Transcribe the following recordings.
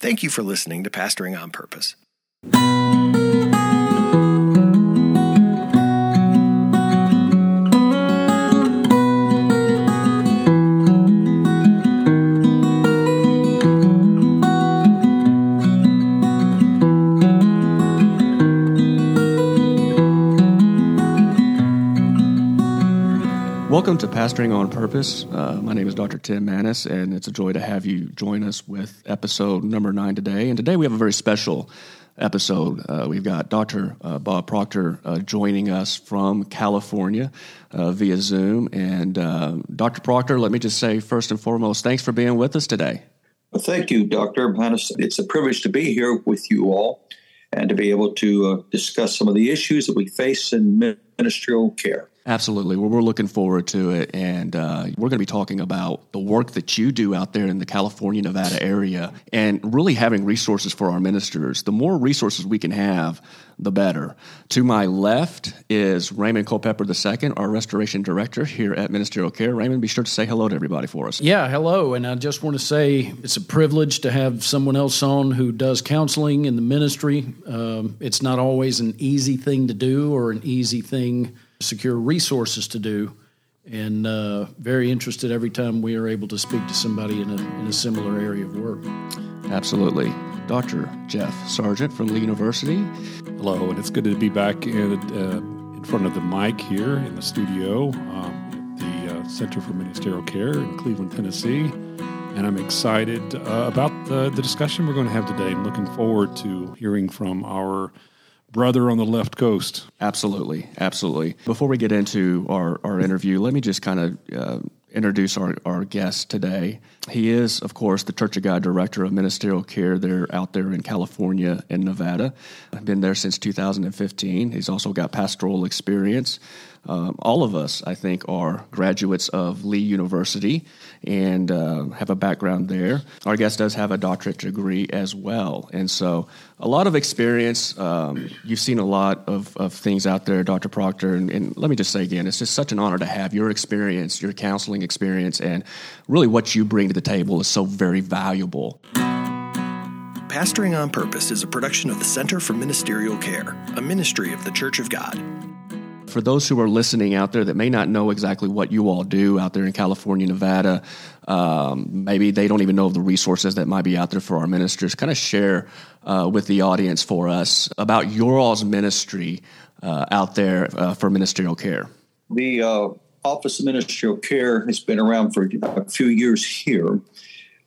Thank you for listening to Pastoring on Purpose. Welcome to Pastoring on Purpose. Uh, my name is Dr. Tim Manis, and it's a joy to have you join us with episode number nine today. And today we have a very special episode. Uh, we've got Dr. Uh, Bob Proctor uh, joining us from California uh, via Zoom. And uh, Dr. Proctor, let me just say first and foremost, thanks for being with us today. Well, thank you, Dr. Manis. It's a privilege to be here with you all and to be able to discuss some of the issues that we face in ministerial care. Absolutely. Well, we're looking forward to it. And uh, we're going to be talking about the work that you do out there in the California, Nevada area and really having resources for our ministers. The more resources we can have, the better. To my left is Raymond Culpepper II, our restoration director here at Ministerial Care. Raymond, be sure to say hello to everybody for us. Yeah, hello. And I just want to say it's a privilege to have someone else on who does counseling in the ministry. Um, it's not always an easy thing to do or an easy thing secure resources to do, and uh, very interested every time we are able to speak to somebody in a, in a similar area of work. Absolutely. Dr. Jeff Sargent from Lee University. Hello, and it's good to be back in, uh, in front of the mic here in the studio um, at the uh, Center for Ministerial Care in Cleveland, Tennessee. And I'm excited uh, about the, the discussion we're going to have today and looking forward to hearing from our brother on the left coast. Absolutely, absolutely. Before we get into our, our interview, let me just kind of uh, introduce our, our guest today. He is, of course, the Church of God Director of Ministerial Care there out there in California and Nevada. I've been there since 2015. He's also got pastoral experience. Um, all of us, I think, are graduates of Lee University and uh, have a background there. Our guest does have a doctorate degree as well. And so, a lot of experience. Um, you've seen a lot of, of things out there, Dr. Proctor. And, and let me just say again, it's just such an honor to have your experience, your counseling experience, and really what you bring to the table is so very valuable. Pastoring on Purpose is a production of the Center for Ministerial Care, a ministry of the Church of God for those who are listening out there that may not know exactly what you all do out there in California, Nevada, um, maybe they don't even know of the resources that might be out there for our ministers, kind of share uh, with the audience for us about your all's ministry uh, out there uh, for ministerial care. The uh, Office of Ministerial Care has been around for a few years here.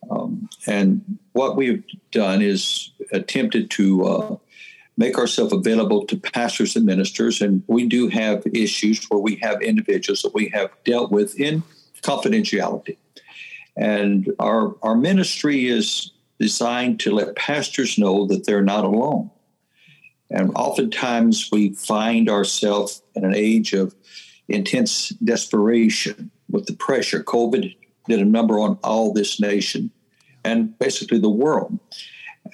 Um, and what we've done is attempted to uh, make ourselves available to pastors and ministers. And we do have issues where we have individuals that we have dealt with in confidentiality. And our, our ministry is designed to let pastors know that they're not alone. And oftentimes we find ourselves in an age of intense desperation with the pressure. COVID did a number on all this nation and basically the world.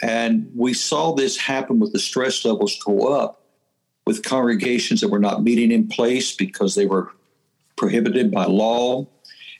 And we saw this happen with the stress levels go up with congregations that were not meeting in place because they were prohibited by law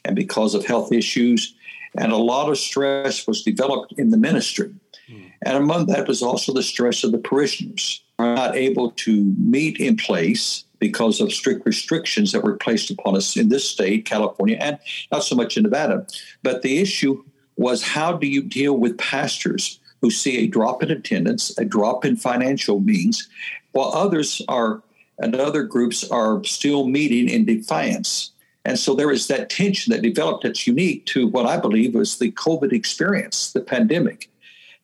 and because of health issues. And a lot of stress was developed in the ministry. Mm. And among that was also the stress of the parishioners are not able to meet in place because of strict restrictions that were placed upon us in this state, California, and not so much in Nevada. But the issue was how do you deal with pastors who see a drop in attendance, a drop in financial means, while others are and other groups are still meeting in defiance. And so there is that tension that developed that's unique to what I believe was the COVID experience, the pandemic.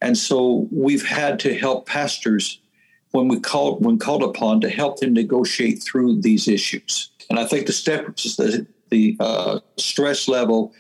And so we've had to help pastors when we called when called upon to help them negotiate through these issues. And I think the steps the, the uh, stress level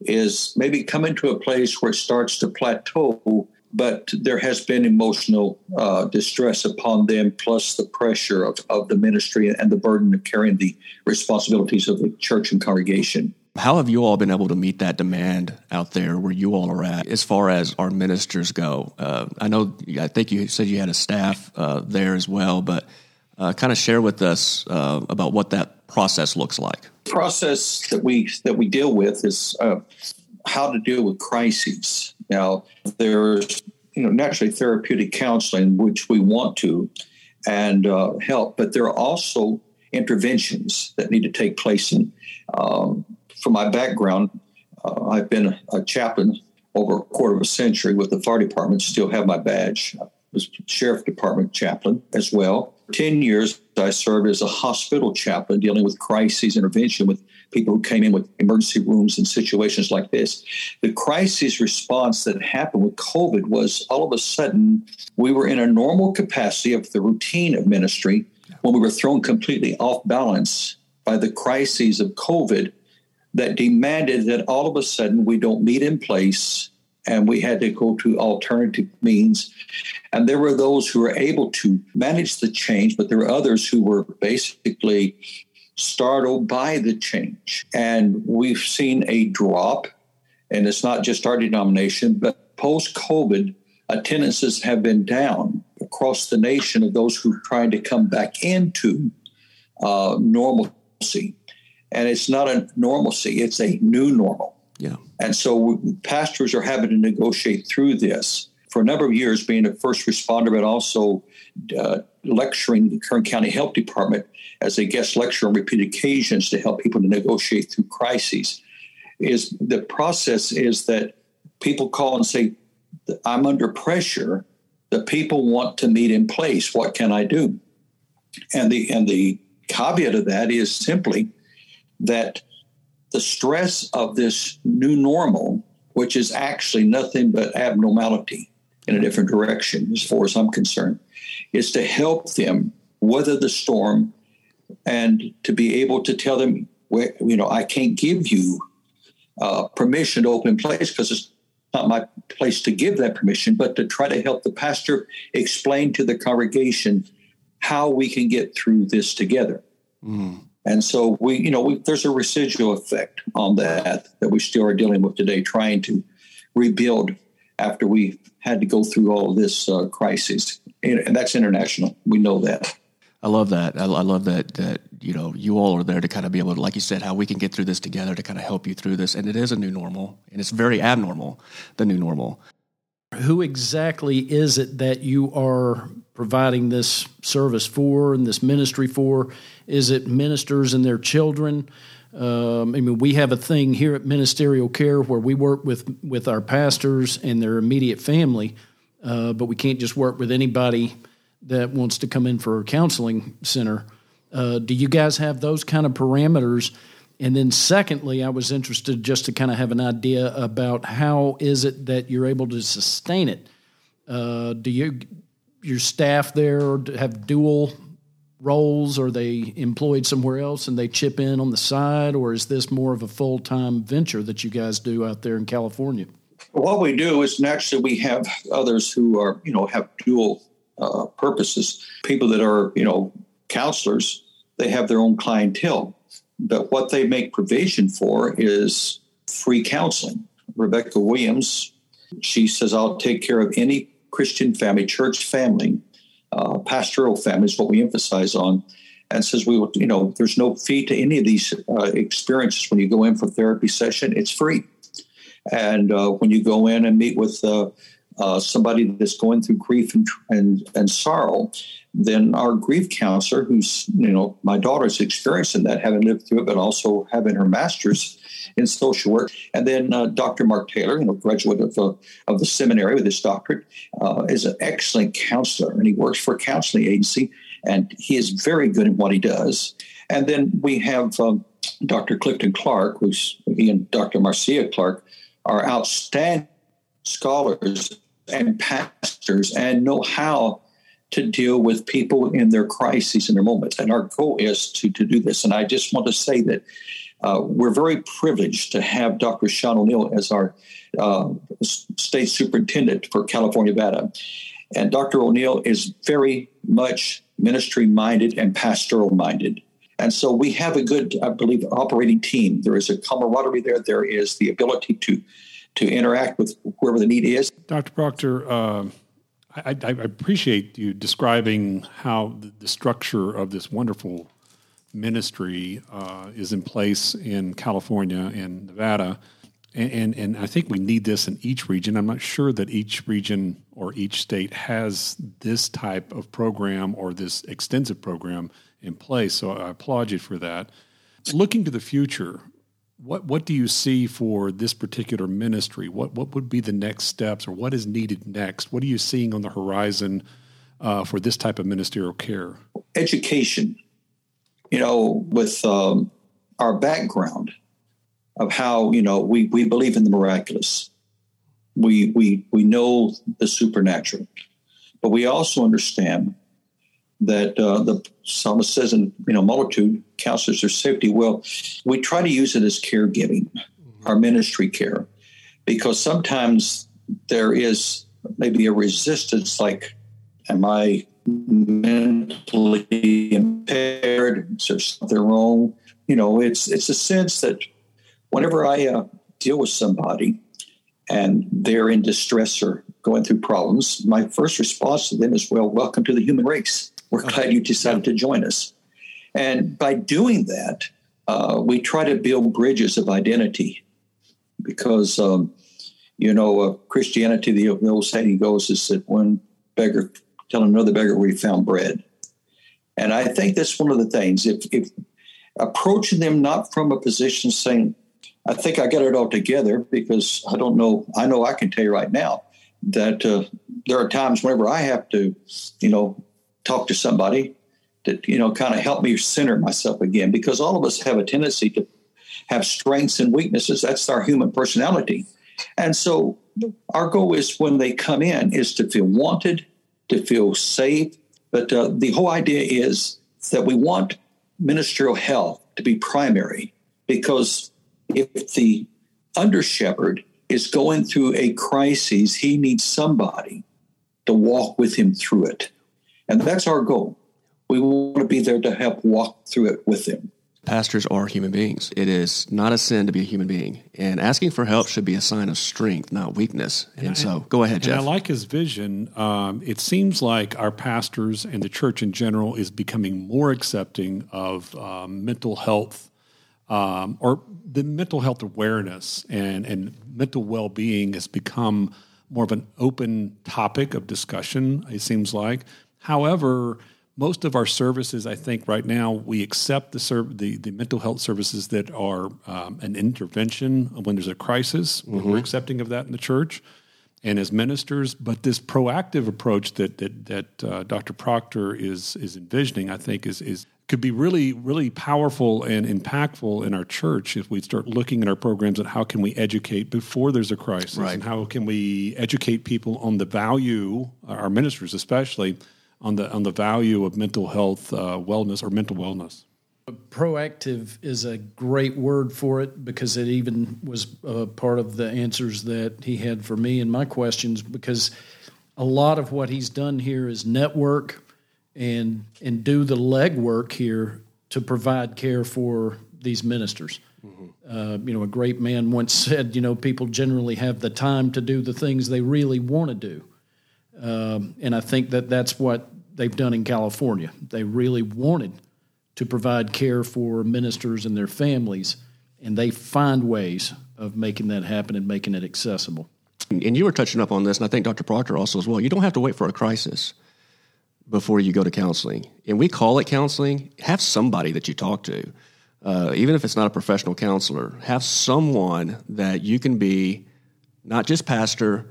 is maybe coming to a place where it starts to plateau but there has been emotional uh, distress upon them, plus the pressure of, of the ministry and the burden of carrying the responsibilities of the church and congregation. How have you all been able to meet that demand out there where you all are at as far as our ministers go? Uh, I know, I think you said you had a staff uh, there as well, but uh, kind of share with us uh, about what that process looks like. The process that we that we deal with is uh, how to deal with crises. Now, there's you know, naturally therapeutic counseling, which we want to and uh, help, but there are also interventions that need to take place. And um, from my background, uh, I've been a chaplain over a quarter of a century with the fire department, still have my badge. I was sheriff department chaplain as well. 10 years, I served as a hospital chaplain dealing with crises intervention with people who came in with emergency rooms and situations like this. The crisis response that happened with COVID was all of a sudden we were in a normal capacity of the routine of ministry when we were thrown completely off balance by the crises of COVID that demanded that all of a sudden we don't meet in place and we had to go to alternative means. And there were those who were able to manage the change, but there were others who were basically startled by the change. And we've seen a drop, and it's not just our denomination, but post COVID, attendances have been down across the nation of those who are trying to come back into uh, normalcy. And it's not a normalcy, it's a new normal. Yeah. And so pastors are having to negotiate through this. For a number of years, being a first responder, but also uh, lecturing the Kern County Health Department as a guest lecturer on repeated occasions to help people to negotiate through crises. Is the process is that people call and say, "I'm under pressure. The people want to meet in place. What can I do?" And the and the caveat of that is simply that the stress of this new normal, which is actually nothing but abnormality in a different direction, as far as I'm concerned, is to help them weather the storm and to be able to tell them, you know, I can't give you uh, permission to open place because it's not my place to give that permission, but to try to help the pastor explain to the congregation how we can get through this together. Mm. And so we, you know, we, there's a residual effect on that that we still are dealing with today, trying to rebuild after we had to go through all this uh, crisis, and, that's international. We know that. I love that. I, I, love that. That you know, you all are there to kind of be able to, like you said, how we can get through this together to kind of help you through this. And it is a new normal, and it's very abnormal, the new normal. Who exactly is it that you are providing this service for and this ministry for? Is it ministers and their children? Um, I mean, we have a thing here at Ministerial Care where we work with with our pastors and their immediate family, uh, but we can't just work with anybody that wants to come in for a counseling center. Uh, do you guys have those kind of parameters? And then, secondly, I was interested just to kind of have an idea about how is it that you're able to sustain it. Uh, do you your staff there have dual roles? Are they employed somewhere else and they chip in on the side, or is this more of a full time venture that you guys do out there in California? What we do is naturally we have others who are, you know, have dual uh, purposes. People that are, you know, counselors, they have their own clientele. But what they make provision for is free counseling. Rebecca Williams, she says, I'll take care of any Christian family, church family uh, pastoral family is what we emphasize on, and says we will, you know, there's no fee to any of these uh, experiences when you go in for therapy session. It's free, and uh, when you go in and meet with uh, somebody that's going through grief and, and and sorrow, then our grief counselor, who's you know my daughter's experiencing that, having lived through it, but also having her master's in social work. And then uh, Dr. Mark Taylor, you know, graduate of, uh, of the seminary with his doctorate, uh, is an excellent counselor, and he works for a counseling agency, and he is very good at what he does. And then we have um, Dr. Clifton Clark, who's he and Dr. Marcia Clark are outstanding scholars and pastors and know how to deal with people in their crises and their moments. And our goal is to, to do this. And I just want to say that uh, we're very privileged to have Dr. Sean O'Neill as our uh, state superintendent for California, Nevada. And Dr. O'Neill is very much ministry minded and pastoral minded. And so we have a good, I believe, operating team. There is a camaraderie there. There is the ability to to interact with whoever the need is. Dr. Proctor, uh, I, I, appreciate you describing how the, structure of this wonderful ministry uh, is in place in California and Nevada. And, and, and I think we need this in each region. I'm not sure that each region or each state has this type of program or this extensive program in place. So I applaud you for that. Looking to the future, what what do you see for this particular ministry? What what would be the next steps, or what is needed next? What are you seeing on the horizon uh, for this type of ministerial care? Education. You know, with um, our background of how you know we we believe in the miraculous, we we we know the supernatural, but we also understand that uh, the psalmist says in you know multitude counselors their safety. Well, we try to use it as caregiving, mm-hmm. our ministry care, because sometimes there is maybe a resistance. Like, am I mentally impaired? Is there something wrong? You know, it's it's a sense that whenever I uh, deal with somebody and they're in distress or going through problems, my first response to them is, "Well, welcome to the human race." We're glad you decided to join us. And by doing that, uh, we try to build bridges of identity because, um, you know, uh, Christianity, the, the, old saying goes is that one beggar tell another beggar where he found bread. And I think that's one of the things. If, if approaching them not from a position saying, I think I got it all together because I don't know, I know I can tell you right now that uh, there are times whenever I have to, you know, talk to somebody to you know kind of help me center myself again because all of us have a tendency to have strengths and weaknesses. That's our human personality. And so our goal is when they come in is to feel wanted to feel safe. But uh, the whole idea is that we want ministerial health to be primary because if the under shepherd is going through a crisis he needs somebody to walk with him through it and that's our goal. We want to be there to help walk through it with them. Pastors are human beings. It is not a sin to be a human being. And asking for help should be a sign of strength, not weakness. And, and so, go ahead, Jeff. I like his vision. Um, it seems like our pastors and the church in general is becoming more accepting of um, mental health um, or the mental health awareness and, and mental well being has become more of an open topic of discussion, it seems like. However, most of our services, I think, right now, we accept the serv- the, the mental health services that are um, an intervention when there's a crisis. Mm-hmm. We're accepting of that in the church and as ministers. But this proactive approach that that, that uh, Dr. Proctor is is envisioning, I think, is is could be really really powerful and impactful in our church if we start looking at our programs at how can we educate before there's a crisis right. and how can we educate people on the value our ministers especially on the on the value of mental health uh, wellness or mental wellness. Proactive is a great word for it because it even was a part of the answers that he had for me and my questions. Because a lot of what he's done here is network and and do the legwork here to provide care for these ministers. Mm-hmm. Uh, you know, a great man once said, you know, people generally have the time to do the things they really want to do. Um, and I think that that's what they've done in California. They really wanted to provide care for ministers and their families, and they find ways of making that happen and making it accessible. And you were touching up on this, and I think Dr. Proctor also as well. You don't have to wait for a crisis before you go to counseling. And we call it counseling. Have somebody that you talk to, uh, even if it's not a professional counselor. Have someone that you can be, not just pastor,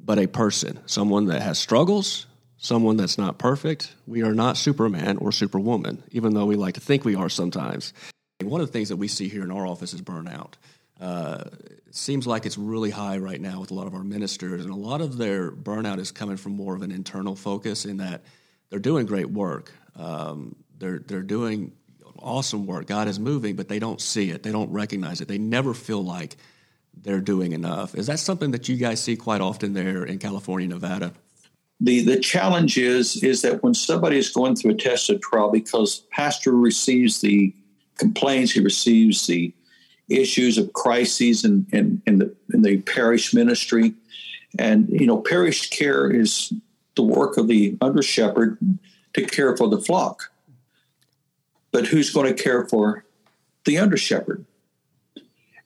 but a person, someone that has struggles, someone that's not perfect. We are not Superman or Superwoman, even though we like to think we are sometimes. And one of the things that we see here in our office is burnout. Uh, seems like it's really high right now with a lot of our ministers, and a lot of their burnout is coming from more of an internal focus in that they're doing great work. Um, they're they're doing awesome work. God is moving, but they don't see it. They don't recognize it. They never feel like they're doing enough. Is that something that you guys see quite often there in California, Nevada? The the challenge is is that when somebody is going through a test tested trial, because pastor receives the complaints, he receives the issues of crises in, in, in the in the parish ministry. And you know, parish care is the work of the under shepherd to care for the flock. But who's going to care for the under shepherd?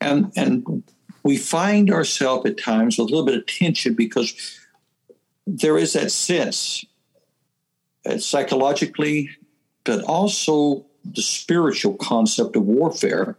And and we find ourselves at times with a little bit of tension because there is that sense uh, psychologically, but also the spiritual concept of warfare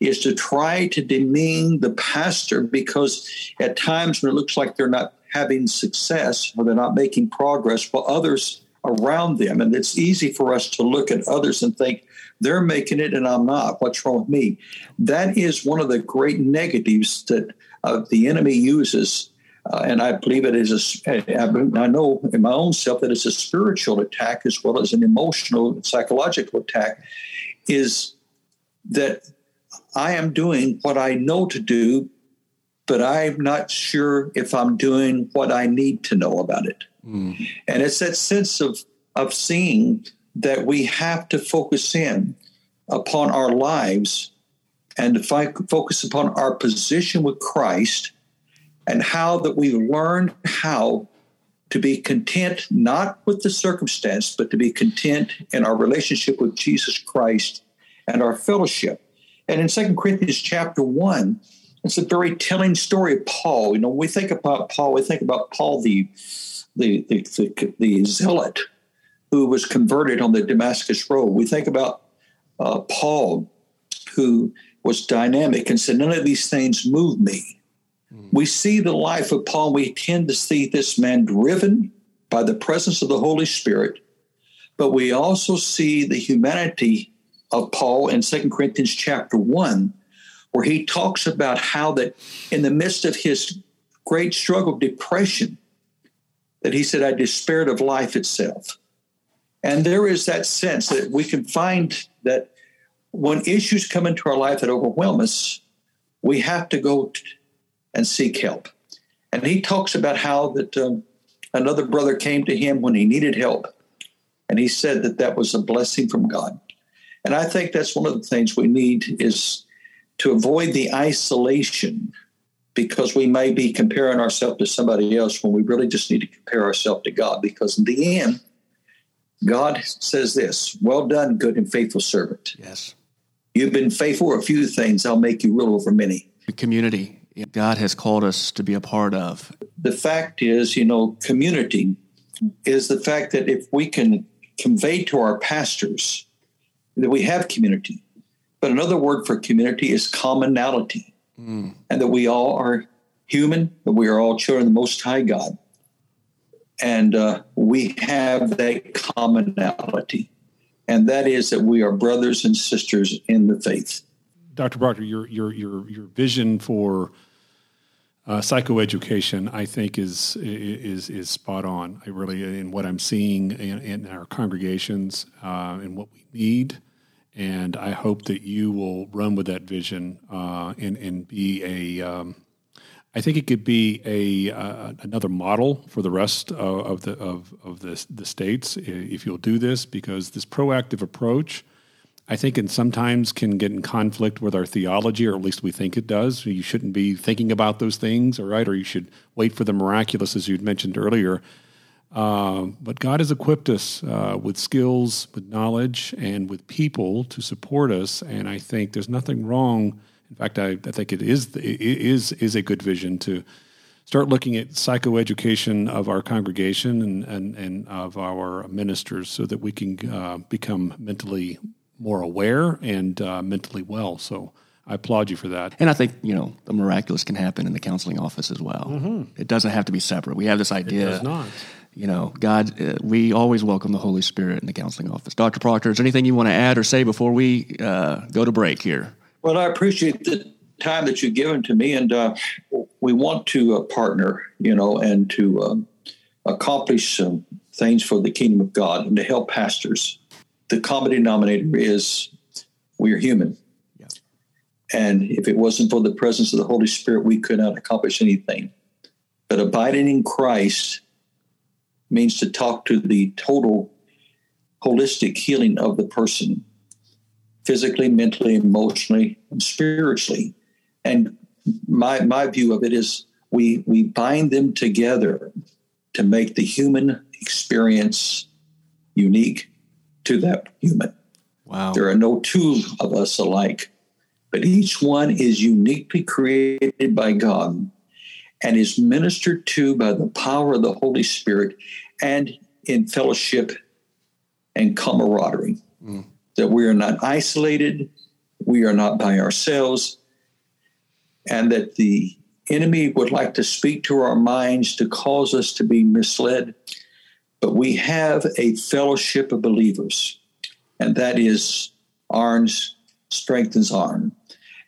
is to try to demean the pastor because at times when it looks like they're not having success or they're not making progress, while others around them, and it's easy for us to look at others and think, they're making it and I'm not. What's wrong with me? That is one of the great negatives that uh, the enemy uses. Uh, and I believe it is a, I know in my own self that it's a spiritual attack as well as an emotional, psychological attack, is that I am doing what I know to do, but I'm not sure if I'm doing what I need to know about it. Mm. And it's that sense of, of seeing that we have to focus in upon our lives and to focus upon our position with Christ and how that we learn how to be content not with the circumstance but to be content in our relationship with Jesus Christ and our fellowship. And in Second Corinthians chapter 1, it's a very telling story of Paul. You know, we think about Paul, we think about Paul the the the, the, the zealot who was converted on the Damascus Road. We think about uh, Paul, who was dynamic and said, None of these things move me. We see the life of Paul, we tend to see this man driven by the presence of the Holy Spirit, but we also see the humanity of Paul in 2 Corinthians chapter 1, where he talks about how that in the midst of his great struggle of depression, that he said, I despaired of life itself. And there is that sense that we can find that when issues come into our life that overwhelm us, we have to go and seek help. And he talks about how that um, another brother came to him when he needed help, and he said that that was a blessing from God. And I think that's one of the things we need is to avoid the isolation because we may be comparing ourselves to somebody else when we really just need to compare ourselves to God because in the end God says this Well done, good and faithful servant. Yes. You've been faithful a few things, I'll make you rule over many. The community God has called us to be a part of. The fact is, you know, community is the fact that if we can convey to our pastors that we have community, but another word for community is commonality, mm. and that we all are human, that we are all children of the Most High God and uh, we have that commonality, and that is that we are brothers and sisters in the faith. Dr. Proctor, your your your your vision for uh, psychoeducation, I think, is is is spot on. I really, in what I'm seeing in, in our congregations uh, and what we need, and I hope that you will run with that vision uh, and and be a um, I think it could be a uh, another model for the rest of, of the of, of the, the states if you'll do this because this proactive approach, I think, and sometimes can get in conflict with our theology, or at least we think it does. You shouldn't be thinking about those things, all right, or you should wait for the miraculous, as you'd mentioned earlier. Uh, but God has equipped us uh, with skills, with knowledge, and with people to support us, and I think there's nothing wrong in fact, I, I think it is it is is a good vision to start looking at psychoeducation of our congregation and, and, and of our ministers so that we can uh, become mentally more aware and uh, mentally well. So I applaud you for that. And I think, you know, the miraculous can happen in the counseling office as well. Mm-hmm. It doesn't have to be separate. We have this idea. It does not. You know, God, uh, we always welcome the Holy Spirit in the counseling office. Dr. Proctor, is there anything you want to add or say before we uh, go to break here? Well, I appreciate the time that you've given to me, and uh, we want to uh, partner, you know, and to um, accomplish some things for the kingdom of God and to help pastors. The common denominator is we are human. Yeah. And if it wasn't for the presence of the Holy Spirit, we could not accomplish anything. But abiding in Christ means to talk to the total holistic healing of the person physically, mentally, emotionally, and spiritually. And my my view of it is we we bind them together to make the human experience unique to that human. Wow. There are no two of us alike. but each one is uniquely created by God and is ministered to by the power of the Holy Spirit and in fellowship and camaraderie. Mm. That we are not isolated, we are not by ourselves, and that the enemy would like to speak to our minds to cause us to be misled. But we have a fellowship of believers, and that is Arns strengthens Arn.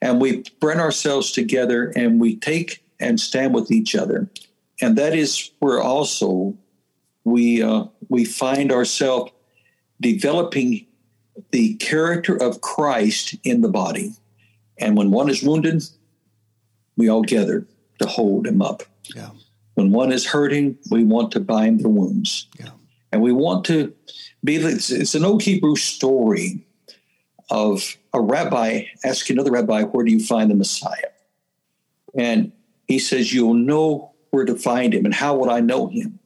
And we bring ourselves together and we take and stand with each other. And that is where also we uh, we find ourselves developing the character of Christ in the body. And when one is wounded, we all gather to hold him up. Yeah. When one is hurting, we want to bind the wounds. Yeah. And we want to be, it's, it's an old Hebrew story of a rabbi asking another rabbi, Where do you find the Messiah? And he says, You'll know where to find him. And how would I know him?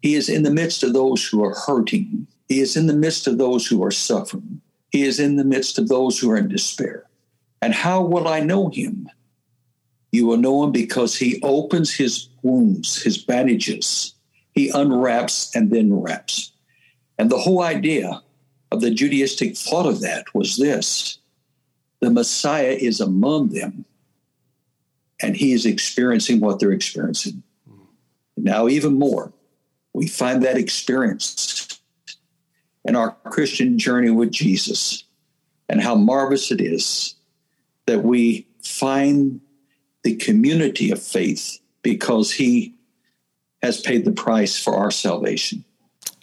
He is in the midst of those who are hurting. He is in the midst of those who are suffering. He is in the midst of those who are in despair. And how will I know him? You will know him because he opens his wounds, his bandages. He unwraps and then wraps. And the whole idea of the Judaistic thought of that was this the Messiah is among them, and he is experiencing what they're experiencing. Now, even more, we find that experience in our Christian journey with Jesus, and how marvelous it is that we find the community of faith because he has paid the price for our salvation.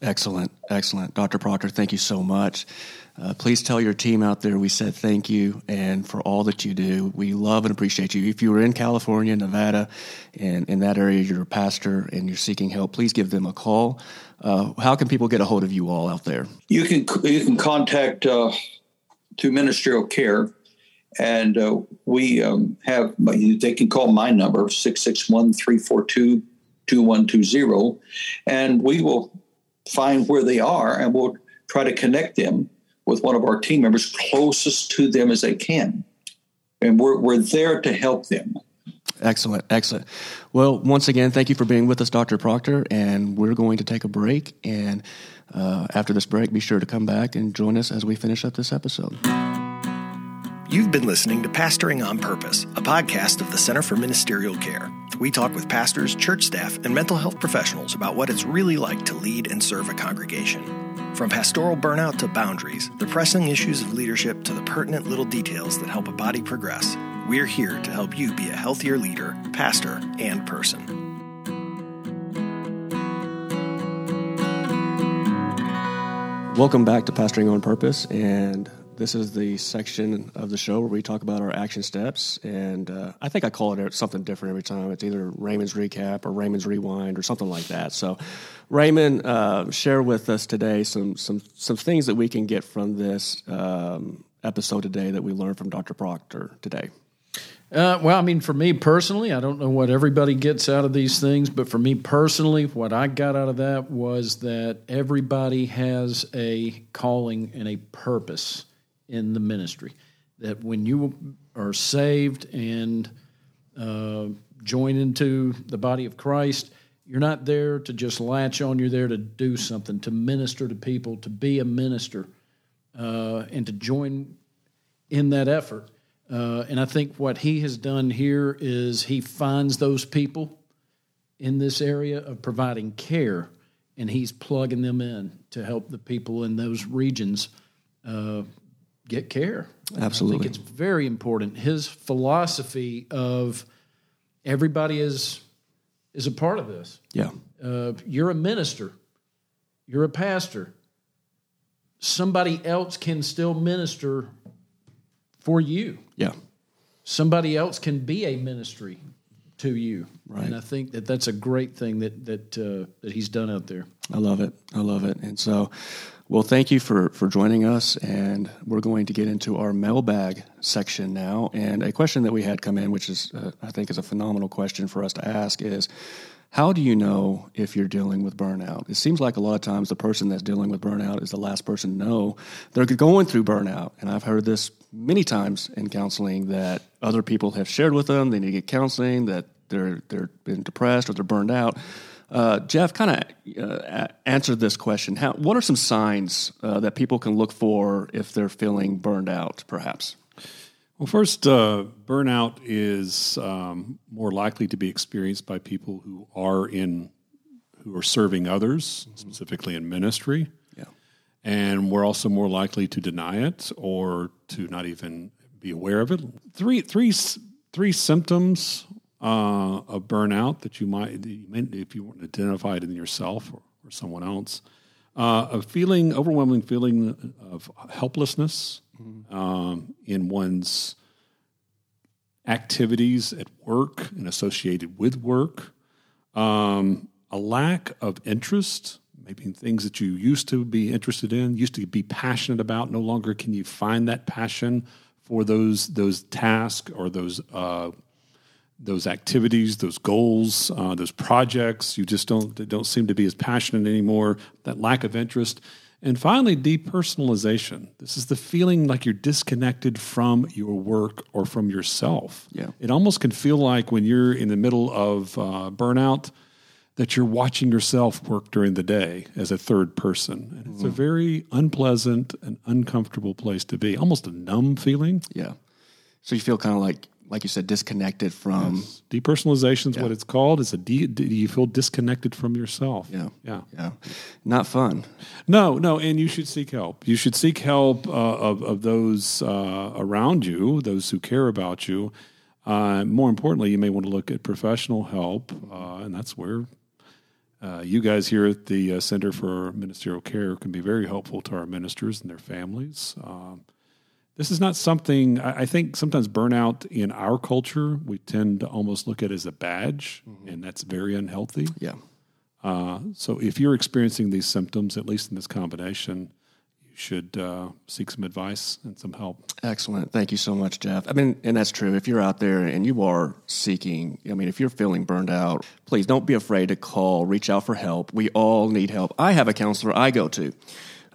Excellent, excellent. Dr. Proctor, thank you so much. Uh, please tell your team out there we said thank you and for all that you do. We love and appreciate you. If you are in California, Nevada, and in that area you're a pastor and you're seeking help, please give them a call. Uh, how can people get a hold of you all out there? You can you can contact uh, to ministerial care, and uh, we um, have they can call my number 661 342 2120 and we will find where they are and we'll try to connect them with one of our team members closest to them as they can. And we're, we're there to help them. Excellent, excellent. Well, once again, thank you for being with us, Dr. Proctor. And we're going to take a break. And uh, after this break, be sure to come back and join us as we finish up this episode. You've been listening to Pastoring on Purpose, a podcast of the Center for Ministerial Care. We talk with pastors, church staff, and mental health professionals about what it's really like to lead and serve a congregation. From pastoral burnout to boundaries, the pressing issues of leadership to the pertinent little details that help a body progress, we're here to help you be a healthier leader, pastor, and person. Welcome back to Pastoring on Purpose, and this is the section of the show where we talk about our action steps, and uh, I think I call it something different every time. It's either Raymond's recap or Raymond's rewind or something like that. So, Raymond, uh, share with us today some some some things that we can get from this um, episode today that we learned from Dr. Proctor today. Uh, well, I mean, for me personally, I don't know what everybody gets out of these things, but for me personally, what I got out of that was that everybody has a calling and a purpose in the ministry. That when you are saved and uh, join into the body of Christ, you're not there to just latch on. You're there to do something, to minister to people, to be a minister, uh, and to join in that effort. Uh, and I think what he has done here is he finds those people in this area of providing care, and he's plugging them in to help the people in those regions uh, get care. Absolutely. I think it's very important. His philosophy of everybody is is a part of this. Yeah. Uh, you're a minister. You're a pastor. Somebody else can still minister for you. Yeah. Somebody else can be a ministry to you. Right. And I think that that's a great thing that that uh, that he's done out there. I love it. I love it. And so well, thank you for, for joining us. And we're going to get into our mailbag section now. And a question that we had come in, which is, uh, I think, is a phenomenal question for us to ask, is how do you know if you're dealing with burnout? It seems like a lot of times the person that's dealing with burnout is the last person to know they're going through burnout. And I've heard this many times in counseling that other people have shared with them. They need to get counseling. That they're they're been depressed or they're burned out. Uh, Jeff kind of uh, answered this question. How, what are some signs uh, that people can look for if they're feeling burned out, perhaps? Well, first, uh, burnout is um, more likely to be experienced by people who are in who are serving others, mm-hmm. specifically in ministry. Yeah, and we're also more likely to deny it or to not even be aware of it. Three, three, three symptoms uh, of burnout that you might, if you identify it in yourself or, or someone else. Uh, a feeling, overwhelming feeling of helplessness mm-hmm. um, in one's activities at work and associated with work. Um, a lack of interest, maybe things that you used to be interested in, used to be passionate about. No longer can you find that passion for those those tasks or those uh, those activities, those goals, uh, those projects. You just don't don't seem to be as passionate anymore. That lack of interest, and finally, depersonalization. This is the feeling like you're disconnected from your work or from yourself. Yeah, it almost can feel like when you're in the middle of uh, burnout that you're watching yourself work during the day as a third person. And it's mm. a very unpleasant and uncomfortable place to be, almost a numb feeling. Yeah. So you feel kind of like like you said, disconnected from yes. depersonalization is yeah. what it's called. It's a de- you feel disconnected from yourself. Yeah, yeah, yeah. Not fun. No, no, and you should seek help. You should seek help uh, of of those uh, around you, those who care about you. Uh, more importantly, you may want to look at professional help, uh, and that's where. Uh, you guys here at the uh, Center for Ministerial Care can be very helpful to our ministers and their families. Um, this is not something I think sometimes burnout in our culture we tend to almost look at as a badge, mm-hmm. and that's very unhealthy. Yeah. Uh, so if you're experiencing these symptoms, at least in this combination, you should uh, seek some advice and some help. Excellent. Thank you so much, Jeff. I mean, and that's true. If you're out there and you are seeking, I mean, if you're feeling burned out, please don't be afraid to call, reach out for help. We all need help. I have a counselor I go to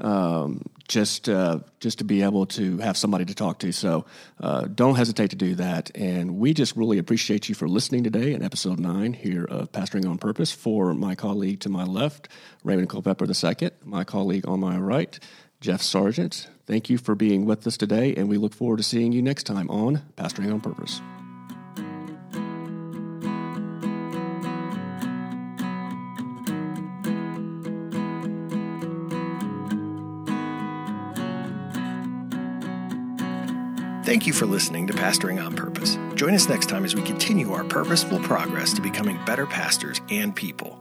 um, just uh, just to be able to have somebody to talk to. So uh, don't hesitate to do that. And we just really appreciate you for listening today in episode nine here of Pastoring on Purpose. For my colleague to my left, Raymond Culpepper II, my colleague on my right, Jeff Sargent. Thank you for being with us today, and we look forward to seeing you next time on Pastoring on Purpose. Thank you for listening to Pastoring on Purpose. Join us next time as we continue our purposeful progress to becoming better pastors and people.